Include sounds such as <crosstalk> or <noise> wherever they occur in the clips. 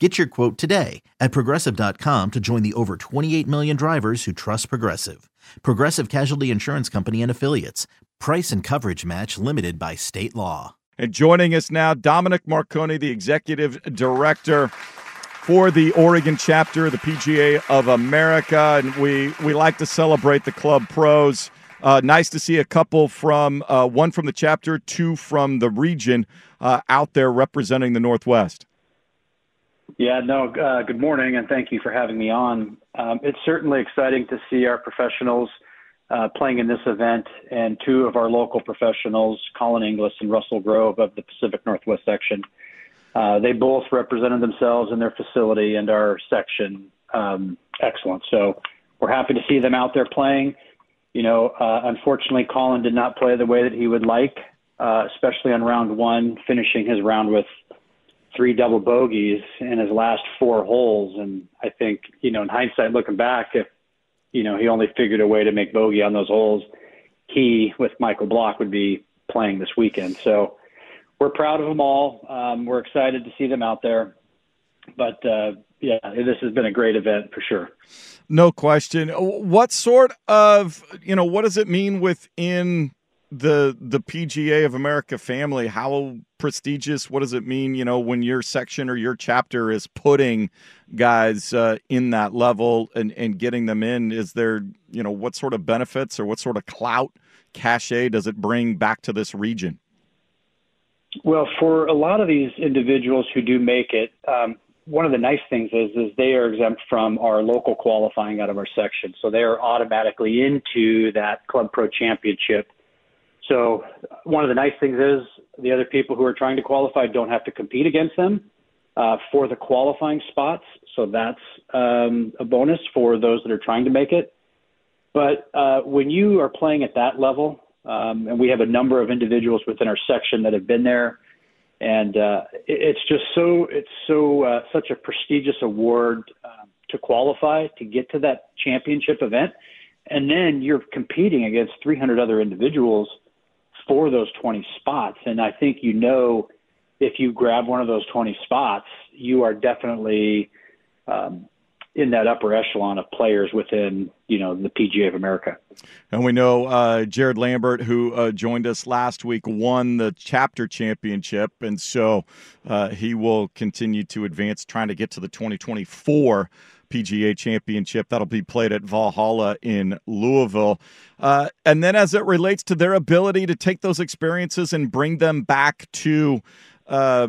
Get your quote today at progressive.com to join the over 28 million drivers who trust Progressive. Progressive Casualty Insurance Company and Affiliates. Price and coverage match limited by state law. And joining us now, Dominic Marconi, the executive director for the Oregon chapter of the PGA of America. And we, we like to celebrate the club pros. Uh, nice to see a couple from uh, one from the chapter, two from the region uh, out there representing the Northwest. Yeah, no, uh, good morning, and thank you for having me on. Um, it's certainly exciting to see our professionals uh, playing in this event, and two of our local professionals, Colin Inglis and Russell Grove of the Pacific Northwest section. Uh, they both represented themselves in their facility and our section um, excellent. So we're happy to see them out there playing. You know, uh, unfortunately, Colin did not play the way that he would like, uh, especially on round one, finishing his round with three double bogeys in his last four holes. And I think, you know, in hindsight, looking back, if, you know, he only figured a way to make bogey on those holes, he, with Michael Block, would be playing this weekend. So we're proud of them all. Um, we're excited to see them out there. But, uh, yeah, this has been a great event for sure. No question. What sort of, you know, what does it mean within the the PGA of America family, how prestigious? What does it mean? You know, when your section or your chapter is putting guys uh, in that level and and getting them in, is there you know what sort of benefits or what sort of clout cachet does it bring back to this region? Well, for a lot of these individuals who do make it, um, one of the nice things is is they are exempt from our local qualifying out of our section, so they are automatically into that Club Pro Championship so one of the nice things is the other people who are trying to qualify don't have to compete against them uh, for the qualifying spots. So that's um, a bonus for those that are trying to make it. But uh, when you are playing at that level, um, and we have a number of individuals within our section that have been there, and uh, it's just so it's so uh, such a prestigious award um, to qualify to get to that championship event, and then you're competing against 300 other individuals for those 20 spots. And I think you know if you grab one of those 20 spots, you are definitely um, in that upper echelon of players within you know the PGA of America. And we know uh, Jared Lambert, who uh, joined us last week, won the chapter championship, and so uh, he will continue to advance, trying to get to the 2024 PGA Championship. That'll be played at Valhalla in Louisville. Uh, and then, as it relates to their ability to take those experiences and bring them back to uh,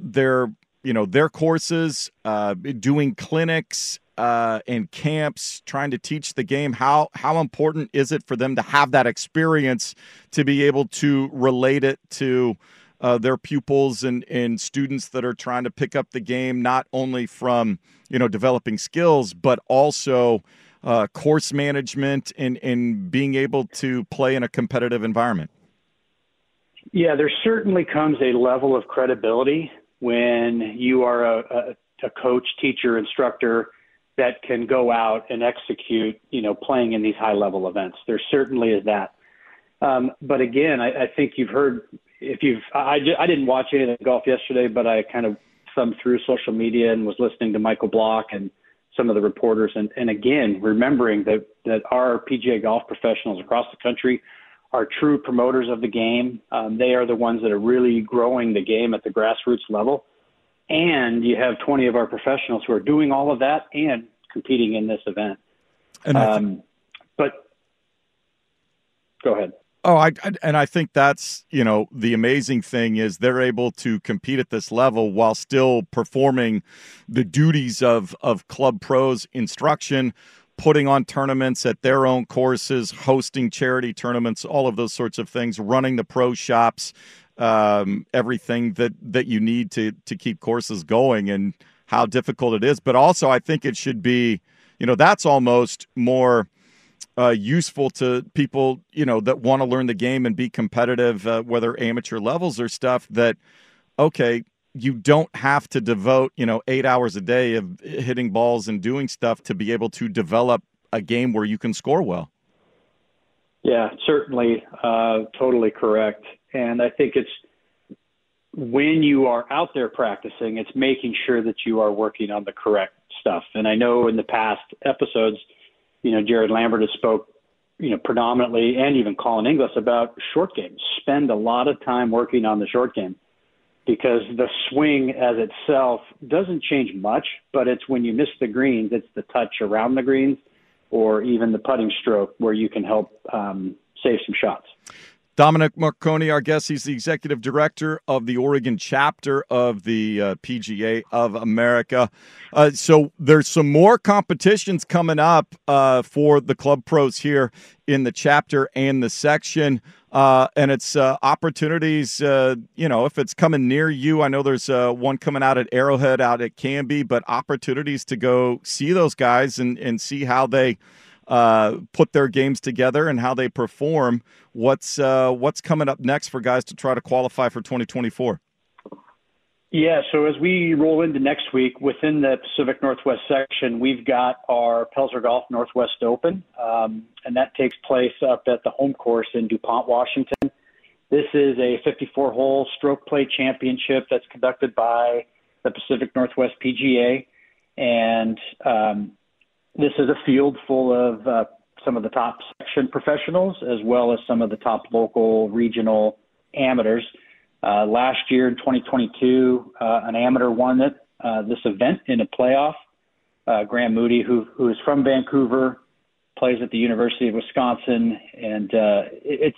their, you know, their courses, uh, doing clinics uh, and camps, trying to teach the game. How how important is it for them to have that experience to be able to relate it to? Uh, their pupils and, and students that are trying to pick up the game, not only from you know developing skills, but also uh, course management and, and being able to play in a competitive environment. Yeah, there certainly comes a level of credibility when you are a, a, a coach, teacher, instructor that can go out and execute, you know, playing in these high level events. There certainly is that. Um, but again, I, I think you've heard if you've, I, I didn't watch any of the golf yesterday, but I kind of thumbed through social media and was listening to Michael Block and some of the reporters. And, and again, remembering that, that our PGA golf professionals across the country are true promoters of the game. Um, they are the ones that are really growing the game at the grassroots level. and you have 20 of our professionals who are doing all of that and competing in this event. And um, but go ahead. Oh, I, I, and I think that's you know the amazing thing is they're able to compete at this level while still performing the duties of of club pros instruction, putting on tournaments at their own courses, hosting charity tournaments, all of those sorts of things, running the pro shops, um, everything that that you need to to keep courses going, and how difficult it is. But also, I think it should be, you know, that's almost more uh, useful to people, you know, that want to learn the game and be competitive, uh, whether amateur levels or stuff. That okay, you don't have to devote, you know, eight hours a day of hitting balls and doing stuff to be able to develop a game where you can score well. Yeah, certainly, uh, totally correct. And I think it's when you are out there practicing, it's making sure that you are working on the correct stuff. And I know in the past episodes you know, Jared Lambert has spoke, you know, predominantly and even Colin Inglis about short games. Spend a lot of time working on the short game because the swing as itself doesn't change much, but it's when you miss the greens, it's the touch around the greens or even the putting stroke where you can help um, save some shots. Dominic Marconi, our guest, he's the executive director of the Oregon chapter of the uh, PGA of America. Uh, so there's some more competitions coming up uh, for the club pros here in the chapter and the section. Uh, and it's uh, opportunities, uh, you know, if it's coming near you. I know there's one coming out at Arrowhead out at Canby, but opportunities to go see those guys and, and see how they – uh, put their games together and how they perform. What's uh, what's coming up next for guys to try to qualify for 2024? Yeah, so as we roll into next week within the Pacific Northwest section, we've got our Pelzer Golf Northwest Open, um, and that takes place up at the home course in DuPont, Washington. This is a 54 hole stroke play championship that's conducted by the Pacific Northwest PGA. And um, this is a field full of uh, some of the top section professionals as well as some of the top local regional amateurs. Uh, last year in 2022, uh, an amateur won it, uh, this event in a playoff. Uh, Graham Moody, who, who is from Vancouver, plays at the University of Wisconsin, and uh, it's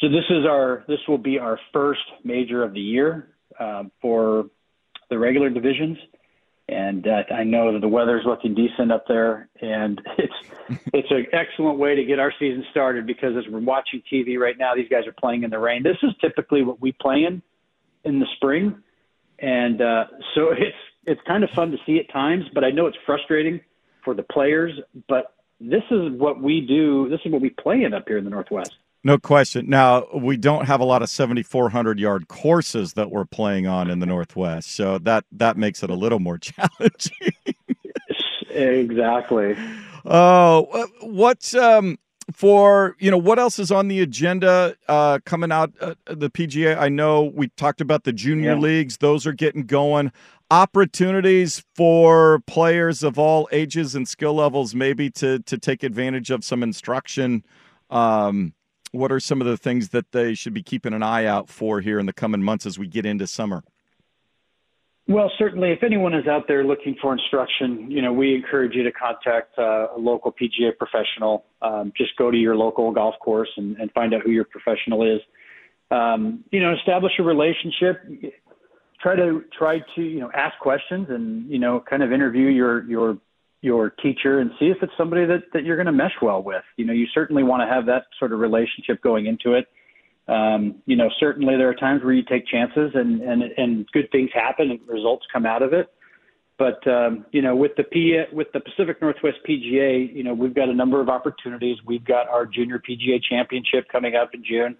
so this is our this will be our first major of the year uh, for the regular divisions and uh, I know that the weather's looking decent up there, and <laughs> it's <laughs> it's an excellent way to get our season started because as we're watching TV right now, these guys are playing in the rain. This is typically what we play in in the spring, and uh, so <laughs> it's it's kind of fun to see at times, but I know it's frustrating for the players. But this is what we do. This is what we play in up here in the Northwest. No question. Now, we don't have a lot of 7400 yard courses that we're playing on in the Northwest. So that that makes it a little more <laughs> challenging. exactly. Oh, what's um for, you know, what else is on the agenda uh coming out uh, the PGA? I know we talked about the junior yeah. leagues. Those are getting going. Opportunities for players of all ages and skill levels maybe to to take advantage of some instruction um what are some of the things that they should be keeping an eye out for here in the coming months as we get into summer? Well, certainly, if anyone is out there looking for instruction, you know, we encourage you to contact uh, a local PGA professional. Um, just go to your local golf course and, and find out who your professional is. Um, you know, establish a relationship. Try to try to you know ask questions and you know kind of interview your your your teacher and see if it's somebody that, that you're going to mesh well with. You know, you certainly want to have that sort of relationship going into it. Um, you know, certainly there are times where you take chances and, and, and good things happen and results come out of it. But, um, you know, with the P, with the Pacific Northwest PGA, you know, we've got a number of opportunities. We've got our junior PGA championship coming up in June.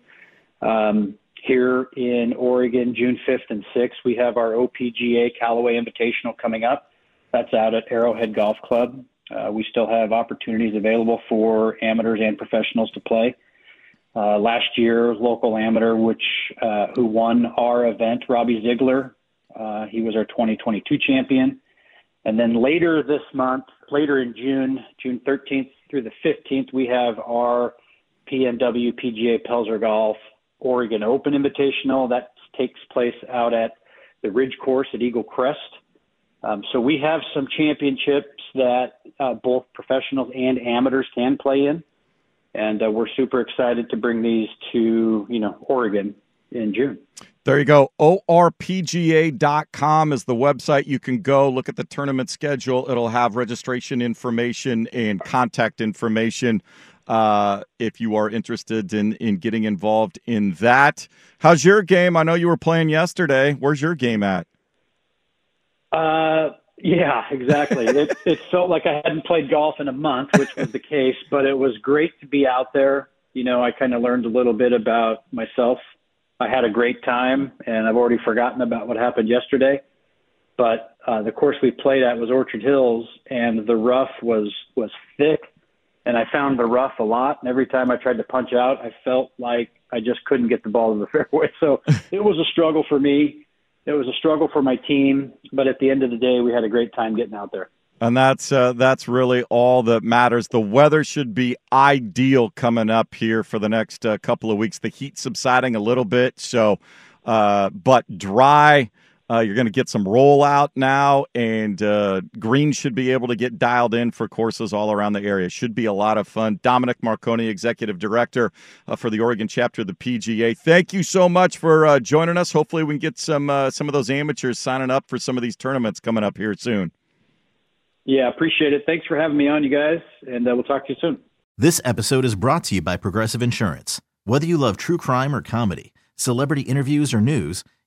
Um, here in Oregon, June 5th and 6th, we have our OPGA Callaway Invitational coming up. That's out at Arrowhead Golf Club. Uh, we still have opportunities available for amateurs and professionals to play. Uh, last year, local amateur, which uh, who won our event, Robbie Ziegler, uh, he was our 2022 champion. And then later this month, later in June, June 13th through the 15th, we have our PNW PGA Pelzer Golf Oregon Open Invitational that takes place out at the Ridge Course at Eagle Crest. Um, so we have some championships that uh, both professionals and amateurs can play in, and uh, we're super excited to bring these to you know Oregon in June. There you go. ORPGA.com is the website. You can go look at the tournament schedule. It'll have registration information and contact information uh, if you are interested in, in getting involved in that. How's your game? I know you were playing yesterday. Where's your game at? Uh, yeah, exactly. <laughs> it, it felt like I hadn't played golf in a month, which was the case, but it was great to be out there. You know, I kind of learned a little bit about myself. I had a great time, and I've already forgotten about what happened yesterday. But uh, the course we played at was Orchard Hills, and the rough was was thick, and I found the rough a lot. And every time I tried to punch out, I felt like I just couldn't get the ball in the <laughs> fairway. So it was a struggle for me it was a struggle for my team, but at the end of the day, we had a great time getting out there. And that's uh, that's really all that matters. The weather should be ideal coming up here for the next uh, couple of weeks. The heat subsiding a little bit, so uh, but dry. Uh, you're going to get some rollout now, and uh, Green should be able to get dialed in for courses all around the area. Should be a lot of fun. Dominic Marconi, Executive Director uh, for the Oregon chapter of the PGA. Thank you so much for uh, joining us. Hopefully, we can get some uh, some of those amateurs signing up for some of these tournaments coming up here soon. Yeah, appreciate it. Thanks for having me on, you guys, and uh, we'll talk to you soon. This episode is brought to you by Progressive Insurance. Whether you love true crime or comedy, celebrity interviews or news